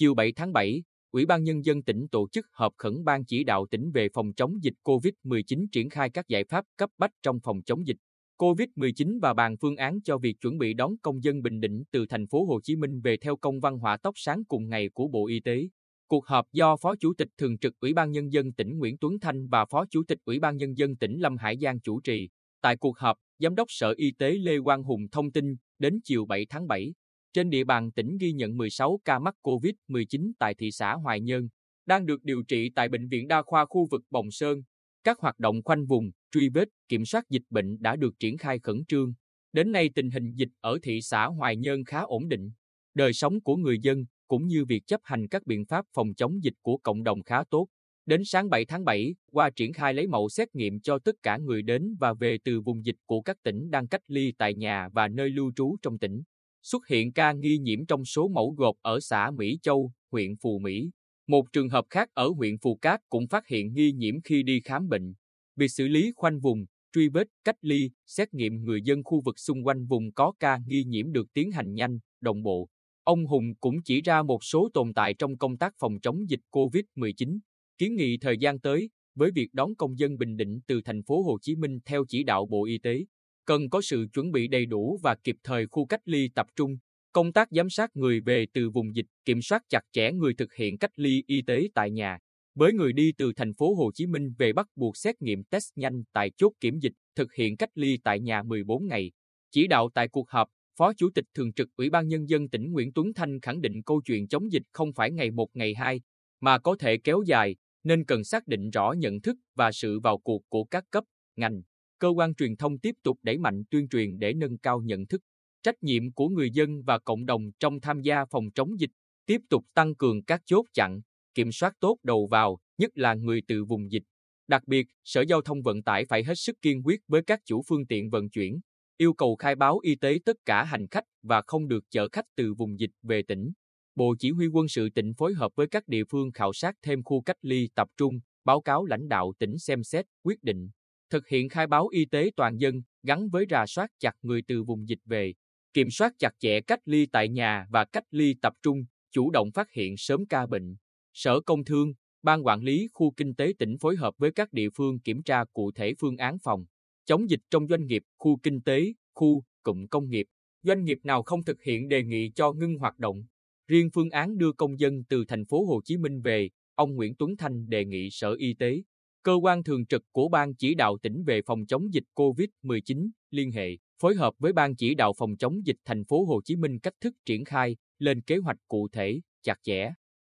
Chiều 7 tháng 7, Ủy ban Nhân dân tỉnh tổ chức họp khẩn ban chỉ đạo tỉnh về phòng chống dịch COVID-19 triển khai các giải pháp cấp bách trong phòng chống dịch COVID-19 và bàn phương án cho việc chuẩn bị đón công dân Bình Định từ thành phố Hồ Chí Minh về theo công văn hỏa tốc sáng cùng ngày của Bộ Y tế. Cuộc họp do Phó Chủ tịch Thường trực Ủy ban Nhân dân tỉnh Nguyễn Tuấn Thanh và Phó Chủ tịch Ủy ban Nhân dân tỉnh Lâm Hải Giang chủ trì. Tại cuộc họp, Giám đốc Sở Y tế Lê Quang Hùng thông tin, đến chiều 7 tháng 7, trên địa bàn tỉnh ghi nhận 16 ca mắc COVID-19 tại thị xã Hoài Nhơn, đang được điều trị tại Bệnh viện Đa khoa khu vực Bồng Sơn. Các hoạt động khoanh vùng, truy vết, kiểm soát dịch bệnh đã được triển khai khẩn trương. Đến nay tình hình dịch ở thị xã Hoài Nhơn khá ổn định. Đời sống của người dân cũng như việc chấp hành các biện pháp phòng chống dịch của cộng đồng khá tốt. Đến sáng 7 tháng 7, qua triển khai lấy mẫu xét nghiệm cho tất cả người đến và về từ vùng dịch của các tỉnh đang cách ly tại nhà và nơi lưu trú trong tỉnh. Xuất hiện ca nghi nhiễm trong số mẫu gộp ở xã Mỹ Châu, huyện Phù Mỹ. Một trường hợp khác ở huyện Phù Cát cũng phát hiện nghi nhiễm khi đi khám bệnh. Việc xử lý khoanh vùng, truy vết, cách ly, xét nghiệm người dân khu vực xung quanh vùng có ca nghi nhiễm được tiến hành nhanh, đồng bộ. Ông Hùng cũng chỉ ra một số tồn tại trong công tác phòng chống dịch COVID-19, kiến nghị thời gian tới với việc đón công dân Bình Định từ thành phố Hồ Chí Minh theo chỉ đạo Bộ Y tế, cần có sự chuẩn bị đầy đủ và kịp thời khu cách ly tập trung, công tác giám sát người về từ vùng dịch, kiểm soát chặt chẽ người thực hiện cách ly y tế tại nhà. Với người đi từ thành phố Hồ Chí Minh về bắt buộc xét nghiệm test nhanh tại chốt kiểm dịch, thực hiện cách ly tại nhà 14 ngày. Chỉ đạo tại cuộc họp, Phó Chủ tịch Thường trực Ủy ban Nhân dân tỉnh Nguyễn Tuấn Thanh khẳng định câu chuyện chống dịch không phải ngày một ngày hai, mà có thể kéo dài, nên cần xác định rõ nhận thức và sự vào cuộc của các cấp, ngành. Cơ quan truyền thông tiếp tục đẩy mạnh tuyên truyền để nâng cao nhận thức, trách nhiệm của người dân và cộng đồng trong tham gia phòng chống dịch, tiếp tục tăng cường các chốt chặn, kiểm soát tốt đầu vào, nhất là người từ vùng dịch. Đặc biệt, Sở Giao thông Vận tải phải hết sức kiên quyết với các chủ phương tiện vận chuyển, yêu cầu khai báo y tế tất cả hành khách và không được chở khách từ vùng dịch về tỉnh. Bộ Chỉ huy quân sự tỉnh phối hợp với các địa phương khảo sát thêm khu cách ly tập trung, báo cáo lãnh đạo tỉnh xem xét, quyết định. Thực hiện khai báo y tế toàn dân gắn với rà soát chặt người từ vùng dịch về, kiểm soát chặt chẽ cách ly tại nhà và cách ly tập trung, chủ động phát hiện sớm ca bệnh. Sở Công Thương, Ban Quản lý Khu Kinh tế tỉnh phối hợp với các địa phương kiểm tra cụ thể phương án phòng, chống dịch trong doanh nghiệp, khu kinh tế, khu, cụm công nghiệp. Doanh nghiệp nào không thực hiện đề nghị cho ngưng hoạt động. Riêng phương án đưa công dân từ thành phố Hồ Chí Minh về, ông Nguyễn Tuấn Thanh đề nghị Sở Y tế, cơ quan thường trực của Ban chỉ đạo tỉnh về phòng chống dịch COVID-19 liên hệ, phối hợp với Ban chỉ đạo phòng chống dịch thành phố Hồ Chí Minh cách thức triển khai, lên kế hoạch cụ thể, chặt chẽ.